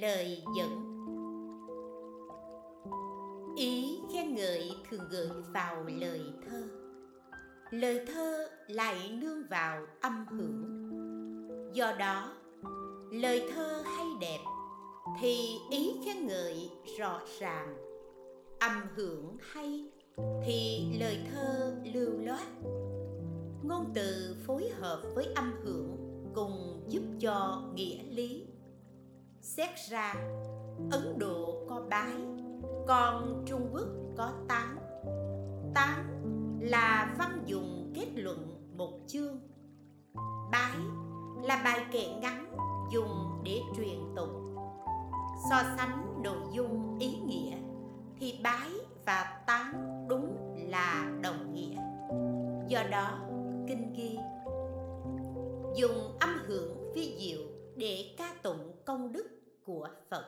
lời dẫn. Ý khen ngợi thường gửi vào lời thơ. Lời thơ lại nương vào âm hưởng. Do đó, lời thơ hay đẹp thì ý khen ngợi rõ ràng. Âm hưởng hay thì lời thơ lưu loát. Ngôn từ phối hợp với âm hưởng cùng giúp cho nghĩa lý xét ra, ấn độ có bái, còn trung quốc có tán. Tán là văn dùng kết luận một chương. Bái là bài kệ ngắn dùng để truyền tụng so sánh nội dung ý nghĩa, thì bái và tán đúng là đồng nghĩa. Do đó, kinh ghi, dùng âm hưởng vi diệu để ca tụng công đức của phật.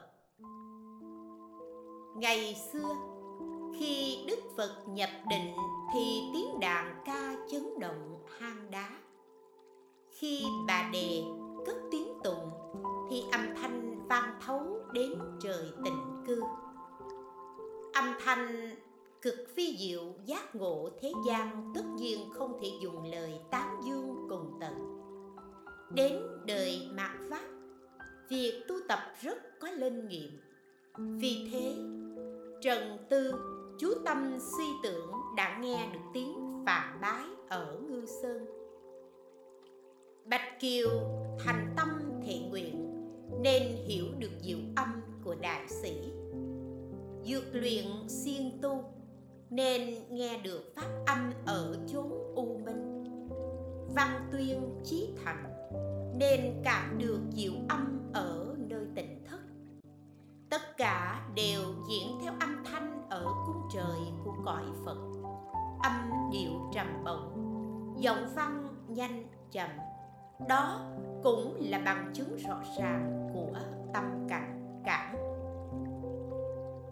Ngày xưa, khi đức phật nhập định thì tiếng đàn ca chấn động hang đá. Khi bà đề cất tiếng tụng, thì âm thanh vang thấu đến trời tịnh cư. Âm thanh cực phi diệu giác ngộ thế gian tất nhiên không thể dùng lời tán dương cùng tận. Đến đời mạt pháp việc tu tập rất có linh nghiệm. Vì thế, trần tư, chú tâm suy tưởng đã nghe được tiếng phạn bái ở ngư sơn. Bạch kiều thành tâm thệ nguyện, nên hiểu được diệu âm của đại sĩ. Dược luyện siêng tu, nên nghe được pháp âm ở chốn u minh. Văn tuyên chí thành nên cảm được diệu âm ở nơi tỉnh thất. Tất cả đều diễn theo âm thanh ở cung trời của cõi phật. Âm điệu trầm bổng, giọng văn nhanh chậm. Đó cũng là bằng chứng rõ ràng của tâm cảnh cảm.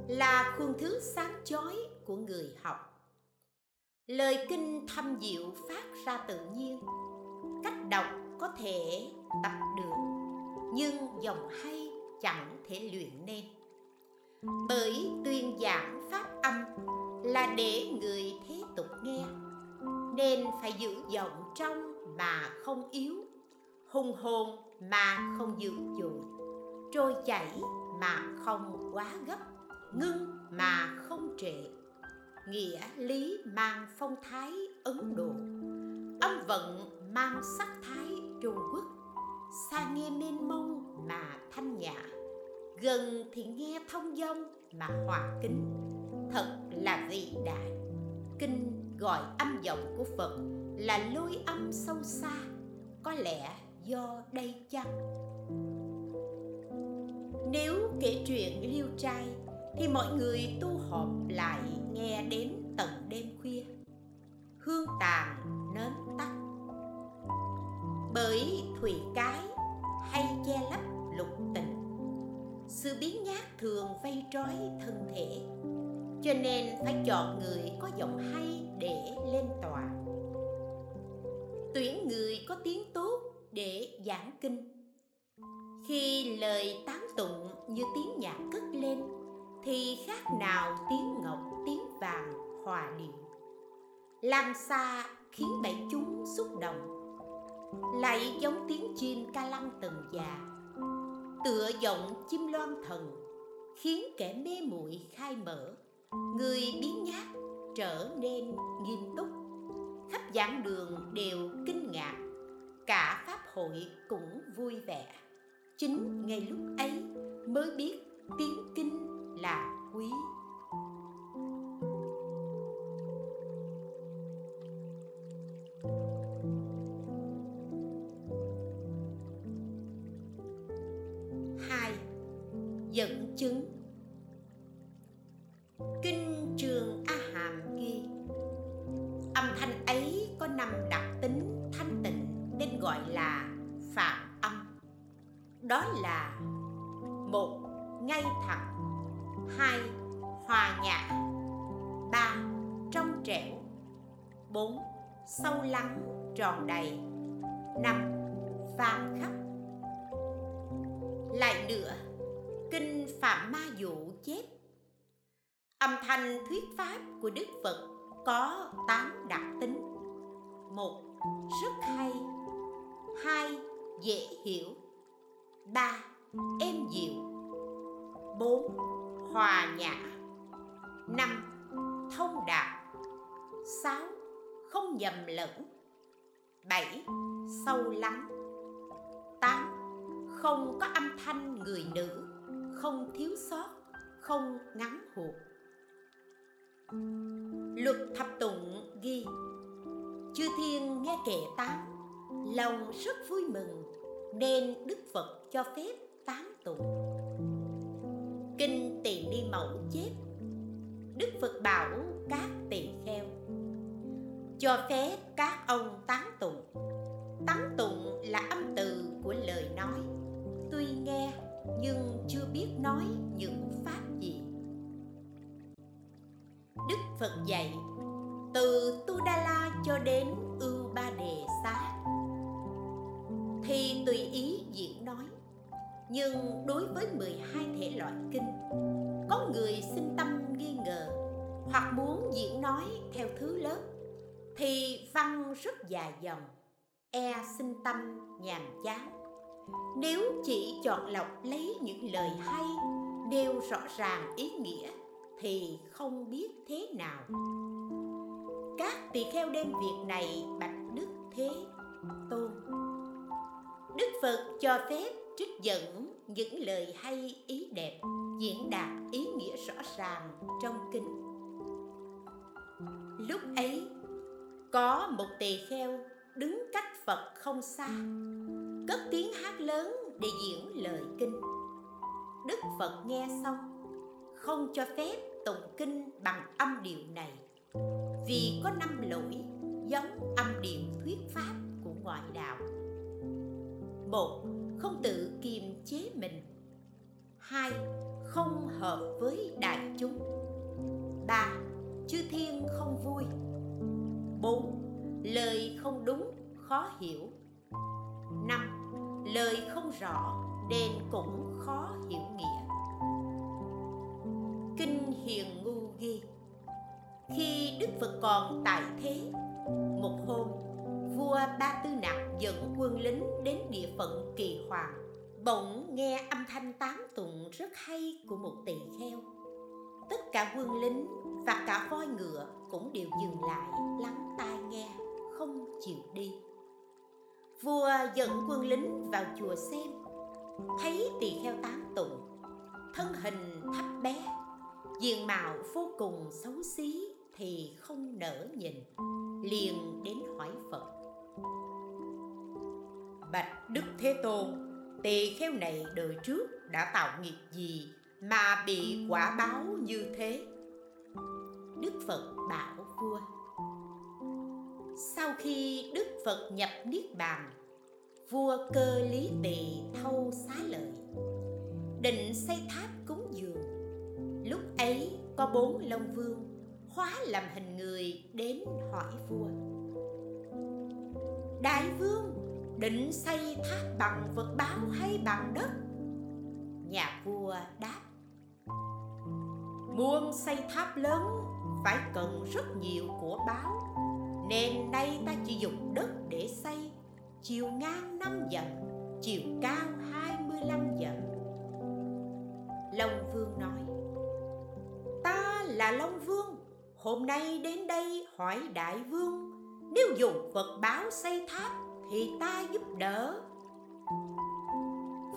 Là khuôn thứ sáng chói của người học. Lời kinh thâm diệu phát ra tự nhiên. Cách đọc có thể tập được, nhưng giọng hay chẳng thể luyện nên. Bởi tuyên giảng pháp âm là để người thế tục nghe, nên phải giữ giọng trong mà không yếu, hùng hồn mà không dữ dội, trôi chảy mà không quá gấp, ngưng mà không trệ. Nghĩa lý mang phong thái ấn độ, âm vận mang sắc thái trung quốc xa nghe mênh mông mà thanh nhã, gần thì nghe thông dong mà hòa kính thật là vĩ đại. Kinh gọi âm giọng của phật là lôi âm sâu xa, có lẽ do đây chăng? Nếu kể chuyện liêu trai, thì mọi người tu họp lại nghe đến tận đêm khuya. Hương tàn thủy cái hay che lấp lục tình sự biến nhát thường vây trói thân thể, cho nên phải chọn người có giọng hay để lên tòa. Tuyển người có tiếng tốt để giảng kinh. Khi lời tán tụng như tiếng nhạc cất lên, thì khác nào tiếng ngọc, tiếng vàng, hòa điệu làm xa khiến bảy chúng lại giống tiếng chim ca lăng từng già. Tựa giọng chim loan thần, khiến kẻ mê muội khai mở. Người biến nhát trở nên nghiêm túc. Khắp giảng đường đều kinh ngạc, cả pháp hội cũng vui vẻ. Chính ngay lúc ấy mới biết tiếng kinh là quý. 4. Sâu lắng, tròn đầy. 5. Vang khắp. Lại nữa, Kinh Phạm Ma Dụ chép Âm thanh thuyết pháp của Đức Phật có 8 đặc tính. Một Rất hay. Hai Dễ hiểu. Ba Êm dịu. Bốn Hòa nhã. Năm Thông đạt sáu không nhầm lẫn. Bảy, sâu lắng. Tám, không có âm thanh người nữ, không thiếu sót, không ngắn hụt. Luật thập tụng ghi, chư thiên nghe kệ tán, lòng rất vui mừng, nên đức phật cho phép tán tụng. Kinh tỳ ni mẫu chép, đức phật bảo cho phép các ông tán dài dòng e sinh tâm nhàm chán. Nếu chỉ chọn lọc lấy những lời hay nêu rõ ràng ý nghĩa, thì không biết thế nào. Các tỳ kheo đem việc này bạch đức thế tôn. Đức phật cho phép trích dẫn những lời hay ý đẹp, diễn đạt ý nghĩa rõ ràng trong kinh lúc ấy có một tỳ kheo đứng cách phật không xa, cất tiếng hát lớn để diễn lời kinh. Đức phật nghe xong, không cho phép tụng kinh bằng âm điệu này, vì có năm lỗi giống âm điệu thuyết pháp của ngoại đạo. Một, không tự kiềm chế mình. Hai, không hợp với đại chúng. Ba, chư thiên không vui bốn. Lời không đúng, khó hiểu. Năm. Lời không rõ nên cũng khó hiểu nghĩa. Kinh hiền ngu ghi, khi đức phật còn tại thế, một hôm, vua ba tư nặc dẫn quân lính đến địa phận kỳ hoàng, bỗng nghe âm thanh tán tụng rất hay của một tỳ kheo. Tất cả quân lính và cả voi ngựa cũng đều dừng lại, lắng tai nghe, không chịu đi. Vua dẫn quân lính vào chùa xem, thấy tỳ kheo tán tụng, thân hình thấp bé, diện mạo vô cùng xấu xí thì không nỡ nhìn, liền đến hỏi phật. Bạch đức thế tôn, tỳ kheo này đời trước đã tạo nghiệp gì mà bị quả báo như thế? Đức phật bảo vua. Sau khi đức phật nhập niết bàn, vua cơ lý tỳ thâu xá lợi, định xây tháp cúng dường. Lúc ấy có bốn long vương hóa làm hình người đến hỏi vua. Đại vương, định xây tháp bằng vật báo hay bằng đất? Nhà vua đáp, muốn xây tháp lớn phải cần rất nhiều của báo. Nên nay ta chỉ dùng đất để xây, chiều ngang năm dặm, chiều cao hai mươi lăm dặm. Long vương nói, ta là long vương, hôm nay đến đây hỏi đại vương, nếu dùng vật báo xây tháp thì ta giúp đỡ.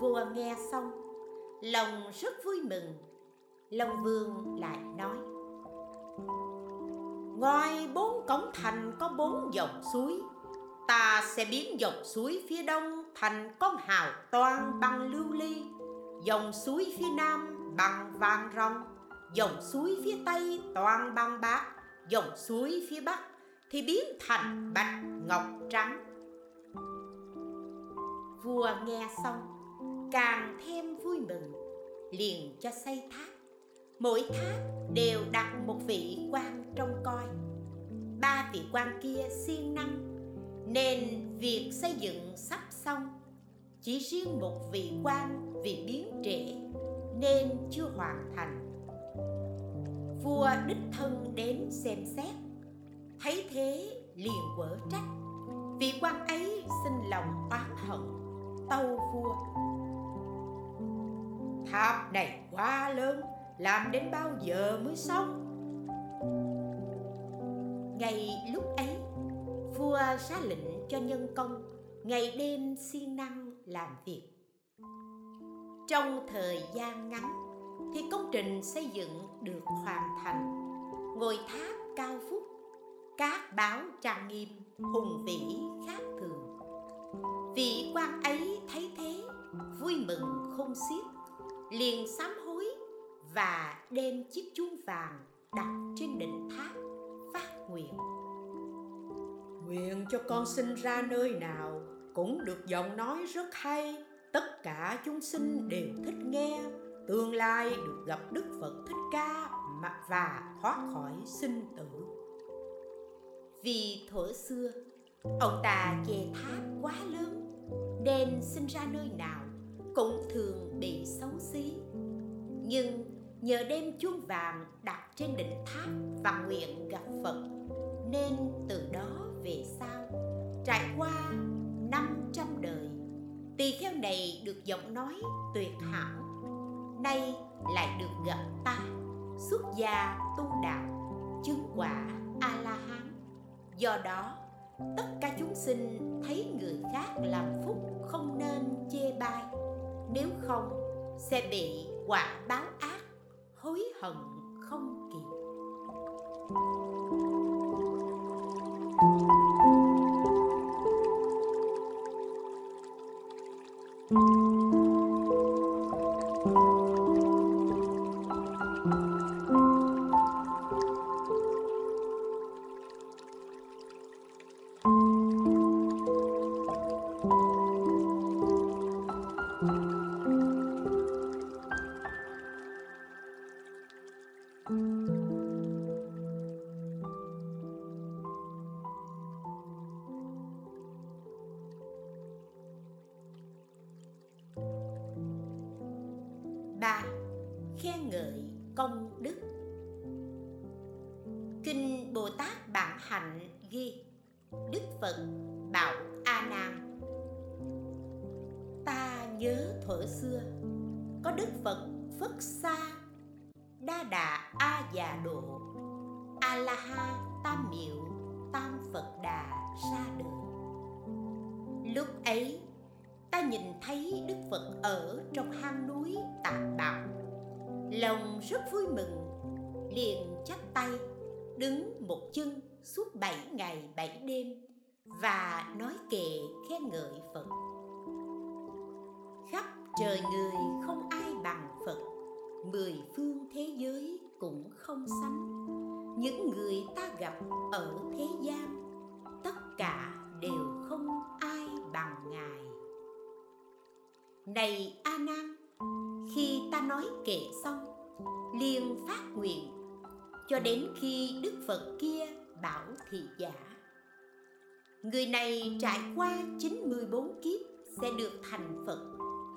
Vua nghe xong, lòng rất vui mừng. Long vương lại nói ngoài bốn cổng thành có bốn dòng suối, ta sẽ biến dòng suối phía đông thành con hào toan bằng lưu ly, dòng suối phía nam bằng vàng rồng dòng suối phía tây toàn bằng bạc dòng suối phía bắc thì biến thành bạch ngọc trắng. Vua nghe xong, càng thêm vui mừng, liền cho xây tháp mỗi tháp đều đặt một vị quan trông coi. Ba vị quan kia siêng năng, nên việc xây dựng sắp xong. Chỉ riêng một vị quan vì biến trễ, nên chưa hoàn thành. Vua đích thân đến xem xét. Thấy thế, liền quở trách. Vị quan ấy sinh lòng oán hận, tâu vua. Tháp này quá lớn làm đến bao giờ mới xong? Ngay lúc ấy, vua ra lệnh cho nhân công ngày đêm siêng năng làm việc. Trong thời gian ngắn thì công trình xây dựng được hoàn thành. Ngôi tháp cao phúc các báo trang nghiêm, hùng vĩ khác thường. Vị quan ấy thấy thế, vui mừng không xiết, liền sám và đem chiếc chuông vàng đặt trên đỉnh tháp phát nguyện. Nguyện cho con sinh ra nơi nào cũng được giọng nói rất hay. Tất cả chúng sinh đều thích nghe. Tương lai được gặp đức phật thích ca và thoát khỏi sinh tử. Vì thuở xưa ông ta chè tháp quá lớn. Nên sinh ra nơi nào cũng thường bị xấu xí. Nhưng nhờ đem chuông vàng đặt trên đỉnh tháp và nguyện gặp phật, nên từ đó về sau, trải qua 500 đời, tỳ kheo này được giọng nói tuyệt hảo, nay lại được gặp ta, xuất gia tu đạo, chứng quả a la hán do đó, tất cả chúng sinh thấy người khác làm phúc không nên chê bai, nếu không sẽ bị quả báo ác hối hận không kịp. rất vui mừng. Liền chắp tay, đứng một chân suốt bảy ngày bảy đêm và nói kệ khen ngợi phật. Khắp trời người không ai bằng phật, mười phương thế giới cũng không sánh. Những người ta gặp ở thế gian, tất cả đều không ai bằng ngài. Này a nan, khi ta nói kệ xong liền phát nguyện, cho đến khi đức phật kia bảo thị giả. Người này trải qua 94 kiếp sẽ được thành phật,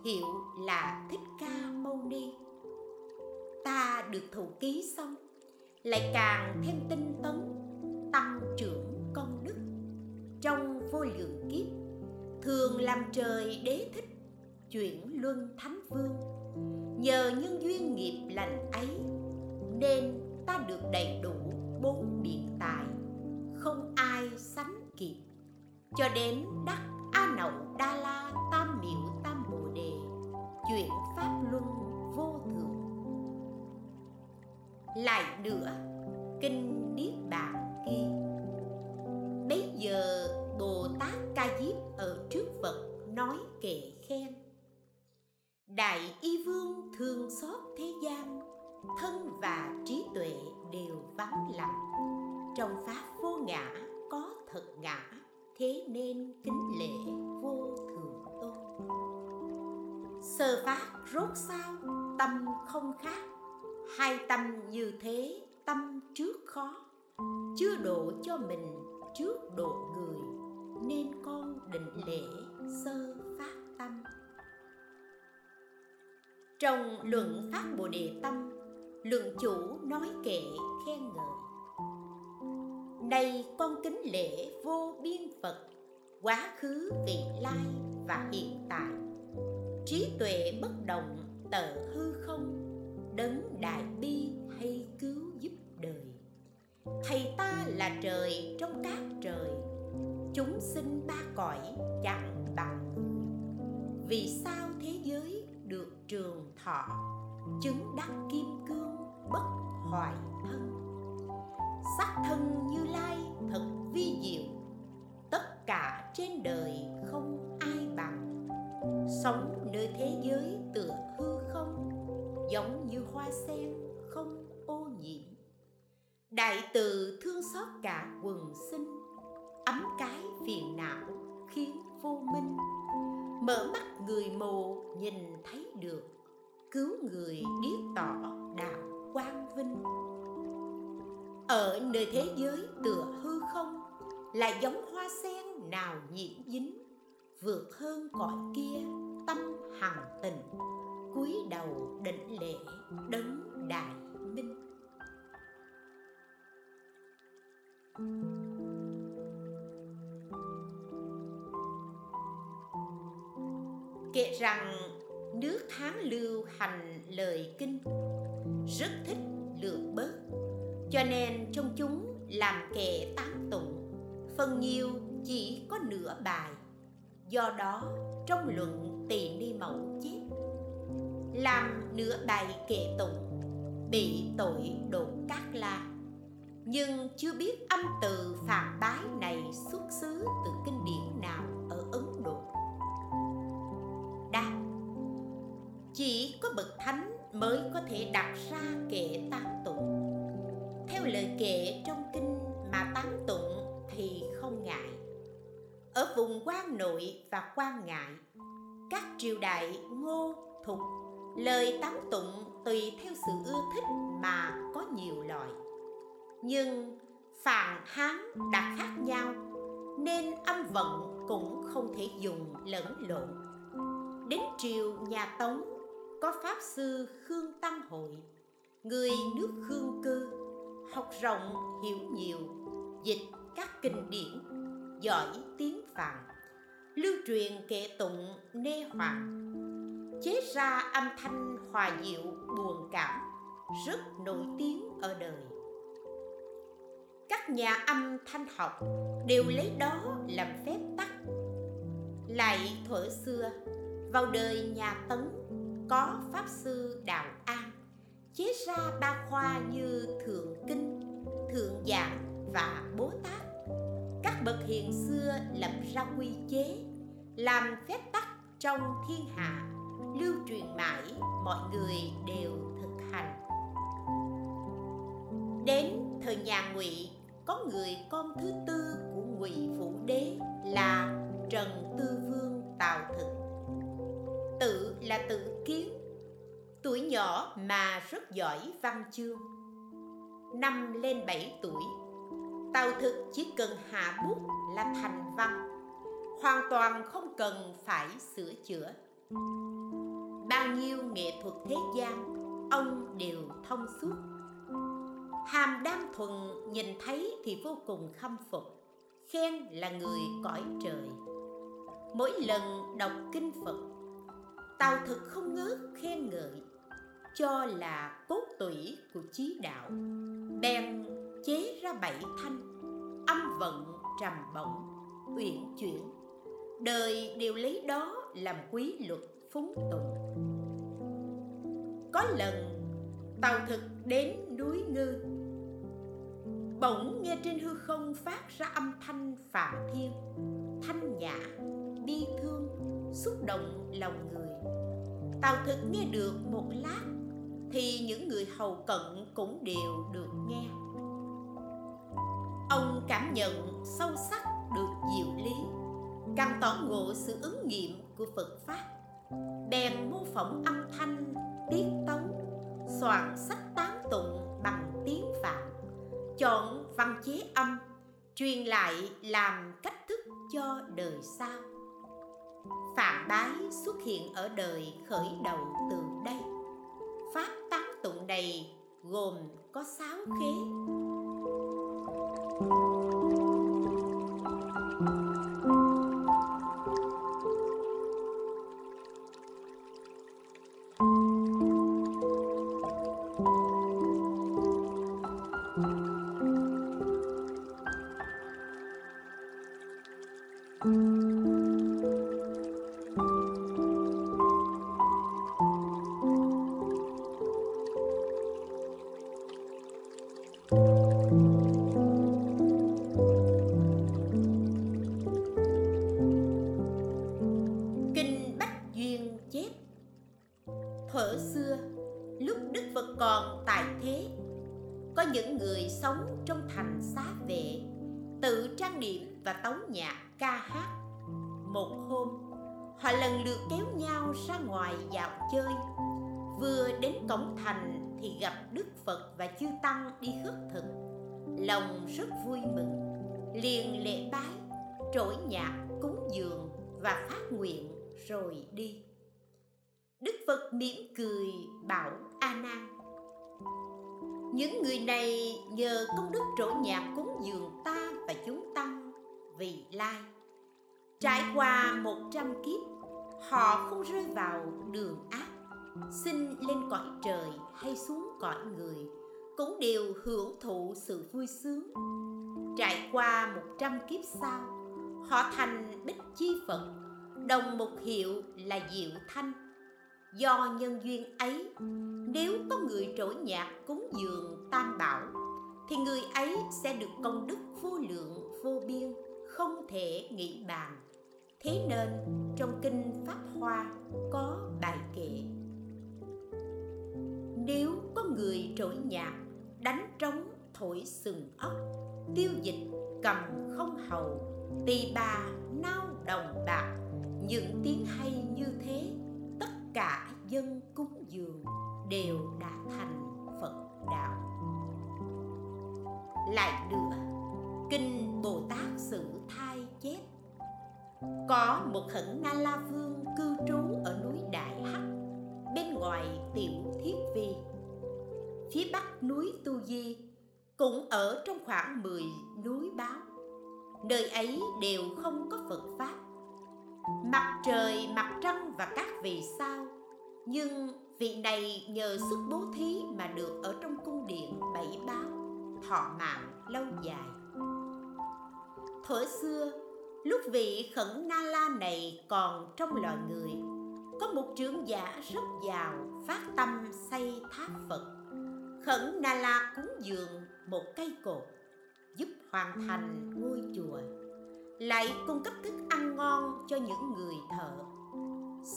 hiệu là thích ca mâu ni. Ta được thụ ký xong, lại càng thêm tinh tấn, tăng trưởng công đức. Trong vô lượng kiếp, thường làm trời đế thích, chuyển luân thánh vương nhờ những duyên nghiệp lành ấy, nên ta được đầy đủ bốn biện tài. Không ai sánh kịp. Cho đến đắc a nậu đa la tam miệu tam bồ đề, chuyển pháp luân vô thượng lại nữa, kinh trước độ người, nên con định lễ sơ phát tâm. Trong luận phát bồ đề tâm, luận chủ nói kệ khen ngợi. Này con kính lễ vô biên phật, quá khứ, vị lai và hiện tại, trí tuệ bất động, tờ hư không, đấng đại bi hay cứu giúp đời. Thầy ta là trời cõi chẳng bằng vì sao thế giới được trường thọ, chứng đắc kim cương bất hoại thân? Sắc thân như lai thật vi diệu, tất cả trên đời không ai bằng. Sống nơi thế giới tựa hư không, giống như hoa sen không ô nhiễm. Đại từ thương xót cả quần sinh, ấm cái phiền não mở mắt người mù, nhìn thấy được. Cứu người điếc tỏ đạo quang vinh. Ở nơi thế giới tựa hư không, là giống hoa sen nào nhiễm dính, vượt hơn cõi kia tâm hằng tình, cúi đầu định lễ đấng đại minh. Kể rằng nước tháng lưu hành lời kinh rất thích lược bớt. Cho nên trong chúng làm kệ tán tụng, phần nhiều chỉ có nửa bài. Do đó, trong luận tỳ ni mẫu chép, làm nửa bài kệ tụng, bị tội độ cát la. Nhưng chưa biết âm từ phản bái này xuất xứ từ kinh điển nào. Bậc thánh mới có thể đặt ra kệ tam tụng. Theo lời kệ trong kinh mà tám tụng thì không ngại. Ở vùng quan nội và quan ngại, các triều đại ngô, thục lời tám tụng tùy theo sự ưa thích mà có nhiều loại. Nhưng phàn hán đã khác nhau, nên âm vận cũng không thể dùng lẫn lộn. Đến triều nhà tống có pháp sư khương tăng hội, người nước khương cư học rộng, hiểu nhiều, dịch các kinh điển, giỏi tiếng phạn, lưu truyền kệ tụng nê hoàng, chế ra âm thanh hòa diệu buồn cảm, rất nổi tiếng ở đời. Các nhà âm thanh học đều lấy đó làm phép tắc. Lại thuở xưa, vào đời nhà tấn có pháp sư đạo an chế ra ba khoa như thượng kinh, thượng giảng và bố tát. Các bậc hiền xưa lập ra quy chế, làm phép tắc trong thiên hạ, lưu truyền mãi, mọi người đều thực hành. Đến thời nhà ngụy, có người con thứ tư của ngụy vũ đế là trần tư vương tào thực tự là tự kiến. Tuổi nhỏ mà rất giỏi văn chương. Năm lên bảy tuổi tào thực chỉ cần hạ bút là thành văn. Hoàn toàn không cần phải sửa chữa. Bao nhiêu nghệ thuật thế gian, ông đều thông suốt. Hàm đam thuần nhìn thấy thì vô cùng khâm phục. Khen là người cõi trời. Mỗi lần đọc kinh phật tào thực không ngớt khen ngợi, cho là cốt tủy của chí đạo, bèn chế ra bảy thanh, âm vận trầm bổng, uyển chuyển. Đời đều lấy đó làm quý luật phúng tụng có lần tàu thực đến núi ngư. Bỗng nghe trên hư không phát ra âm thanh phạm thiên, thanh nhã, bi thương xúc động lòng người. Tào thực nghe được một lát thì những người hầu cận cũng đều được nghe. Ông cảm nhận sâu sắc được diệu lý, càng tỏ ngộ sự ứng nghiệm của phật pháp. Bèn mô phỏng âm thanh, tiết tấu, soạn sách tán tụng bằng tiếng phạn, chọn văn chế âm, truyền lại làm cách thức cho đời sau phạm bái xuất hiện ở đời khởi đầu từ đây. Pháp tán tụng này gồm có sáu khế. Phật và Chư Tăng đi khất thực. Lòng rất vui mừng Liền lễ bái, trỗi nhạc, cúng dường và phát nguyện rồi đi. Đức phật mỉm cười bảo a nan. Những người này nhờ công đức trổ nhạc cúng dường ta và chúng tăng vì lai. Trải qua một trăm kiếp họ không rơi vào đường ác sinh lên cõi trời hay xuống cõi người, cũng đều hưởng thụ sự vui sướng. Trải qua một trăm kiếp sau, họ thành bích chi phật, đồng một hiệu là diệu thanh. Do nhân duyên ấy, nếu có người trỗi nhạc cúng dường tam bảo, thì người ấy sẽ được công đức vô lượng, vô biên, không thể nghĩ bàn thế nên trong kinh pháp hoa có bài kệ nếu có người trỗi nhạc đánh trống thổi sừng ốc, tiêu dịch cầm không hầu, tỳ bà nao đồng bạc, những tiếng hay như thế, tất cả dân cúng dường đều đã thành phật đạo. Lại nữa, kinh bồ tát sử thai chép có một khẩn na la vương cư trú ở núi bên tiểu thiết vi. Phía bắc núi tu di cũng ở trong khoảng 10 núi báo. Nơi ấy đều không có phật pháp. Mặt trời, mặt trăng và các vì sao. Nhưng vị này nhờ sức bố thí mà được ở trong cung điện bảy báo, thọ mạng lâu dài. Thuở xưa, lúc vị khẩn na la này còn trong loài người có một trưởng giả rất giàu, phát tâm xây tháp phật. Khẩn na la cúng dường một cây cột, giúp hoàn thành ngôi chùa. Lại cung cấp thức ăn ngon cho những người thợ.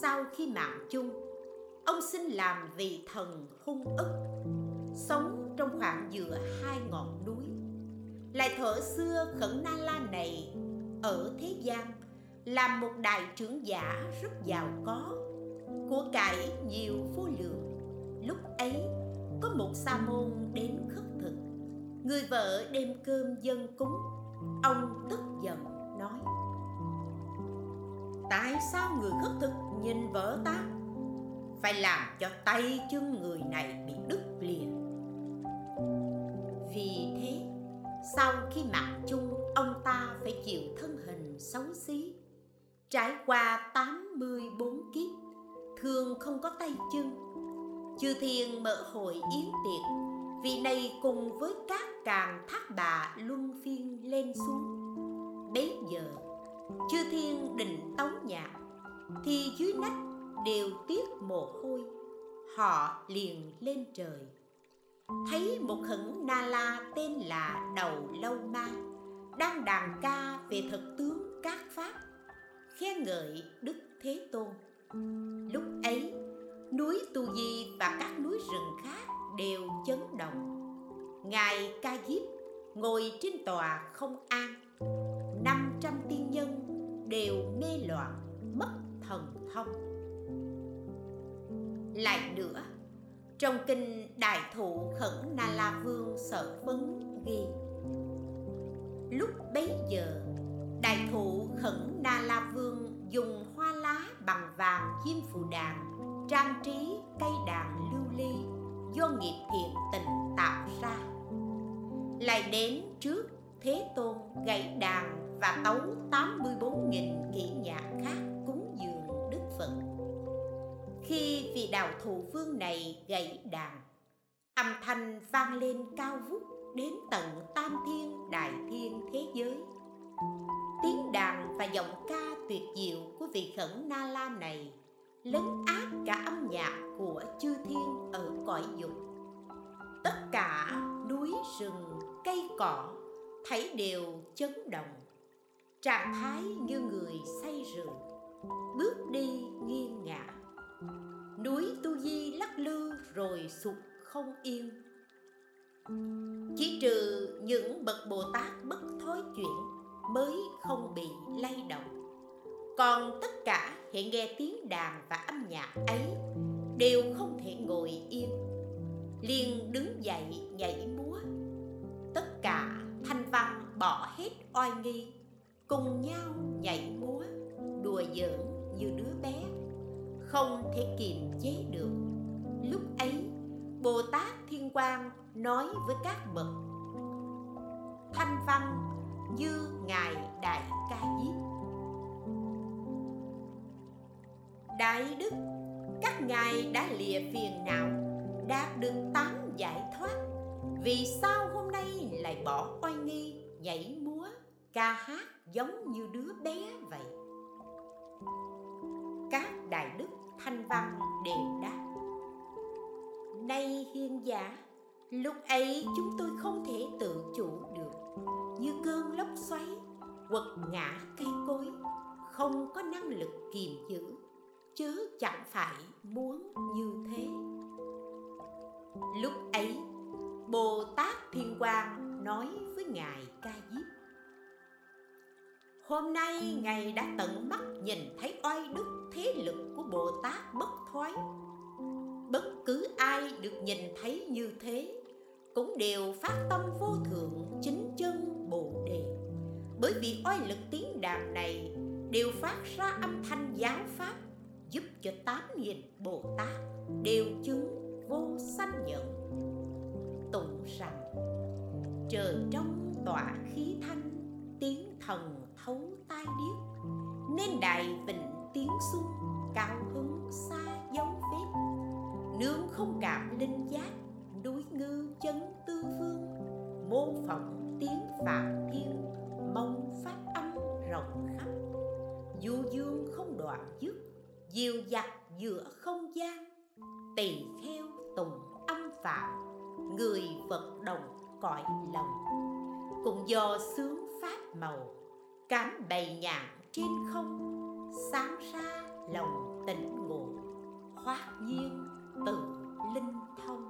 Sau khi mạng chung, ông xin làm vị thần hung ức, sống trong khoảng giữa hai ngọn núi. Lại thở xưa khẩn na la này ở thế gian, làm một đại trưởng giả rất giàu có của cải nhiều vô lượng. Lúc ấy, có một sa môn đến khất thực. Người vợ đem cơm dân cúng. Ông tức giận, nói, tại sao người khất thực nhìn vợ ta? Phải làm cho tay chân người này bị đứt lìa vì thế, sau khi mạng chung, ông ta phải chịu thân hình xấu xí, trải qua 84 kiếp thường không có tay chân. Chư thiên mở hội yến tiệc vị này cùng với các càng thác bà luân phiên lên xuống. Bấy giờ, chư thiên định tấu nhạc, thì dưới nách đều tiết mồ hôi, họ liền lên trời. Thấy một khẩn na la tên là đầu lâu ma, đang đàn ca về thực tướng các pháp, khen ngợi đức thế tôn lúc ấy, núi tu di và các núi rừng khác đều chấn động. Ngài ca diếp ngồi trên tòa không an. Năm trăm tiên nhân đều mê loạn, mất thần thông. Lại nữa, trong kinh đại thụ khẩn na la vương sở vấn ghi, lúc bấy giờ, đại thụ khẩn na la vương dùng bằng vàng chim phù đàn trang trí cây đàn lưu ly do nghiệp thiện tình tạo ra lại đến trước thế tôn gậy đàn và tấu 84.000 kỹ nhạc khác cúng dường Đức Phật. Khi vị đạo thủ vương này gậy đàn, âm thanh vang lên cao vút đến tận tam thiên đại thiên thế giới. Tiếng đàn và giọng ca tuyệt diệu của vị khẩn Na La này lấn át cả âm nhạc của chư thiên ở cõi dục. Tất cả núi rừng, cây cỏ thấy đều chấn động. Trạng thái như người say rượu bước đi nghiêng ngả. Núi tu di lắc lư rồi sụt không yên. Chỉ trừ những bậc bồ tát bất thối chuyển mới không bị lay động. Còn tất cả hiện nghe tiếng đàn và âm nhạc ấy đều không thể ngồi yên. Liền đứng dậy nhảy múa. Tất cả thanh văn bỏ hết oai nghi, cùng nhau nhảy múa, đùa giỡn như đứa bé. Không thể kiềm chế được. Lúc ấy, bồ tát thiên quang nói với các bậc, thanh văn như ngài đại ca diếp. Đại đức, các ngài đã lìa phiền não đạt được tám giải thoát. Vì sao hôm nay lại bỏ oai nghi, nhảy múa, ca hát giống như đứa bé vậy? Các đại đức thanh văn đều đáp. Nay hiền giả, lúc ấy chúng tôi không thể tự chủ được như cơn lốc xoáy, quật ngã cây cối, không có năng lực kiềm giữ, chớ chẳng phải muốn như thế. Lúc ấy bồ tát thiên quang nói với ngài ca diếp, hôm nay ngài đã tận mắt nhìn thấy oai đức thế lực của bồ tát bất thoái. Bất cứ ai được nhìn thấy như thế cũng đều phát tâm vô thượng, chính chân, bồ đề. Bởi vì oai lực tiếng đàn này đều phát ra âm thanh giáo pháp, giúp cho tám nghìn bồ tát đều chứng vô sanh nhận. Tụng rằng, trời trong tỏa khí thanh, tiếng thần thấu tai điếc, nên đại vịnh tiếng xuân cao hứng xa dấu vết. Nương không cảm linh giác ngư chân tư phương, mô phỏng tiếng phạm thiên, mong phát âm rộng khắp. Du dương không đoạn dứt, diều dặt giữa không gian, tỳ kheo tùng âm phạm người vật đồng cõi lòng. Cũng do sướng pháp màu, cám bày nhạn trên không, sáng ra lòng tỉnh ngộ khoát nhiên tự linh thông.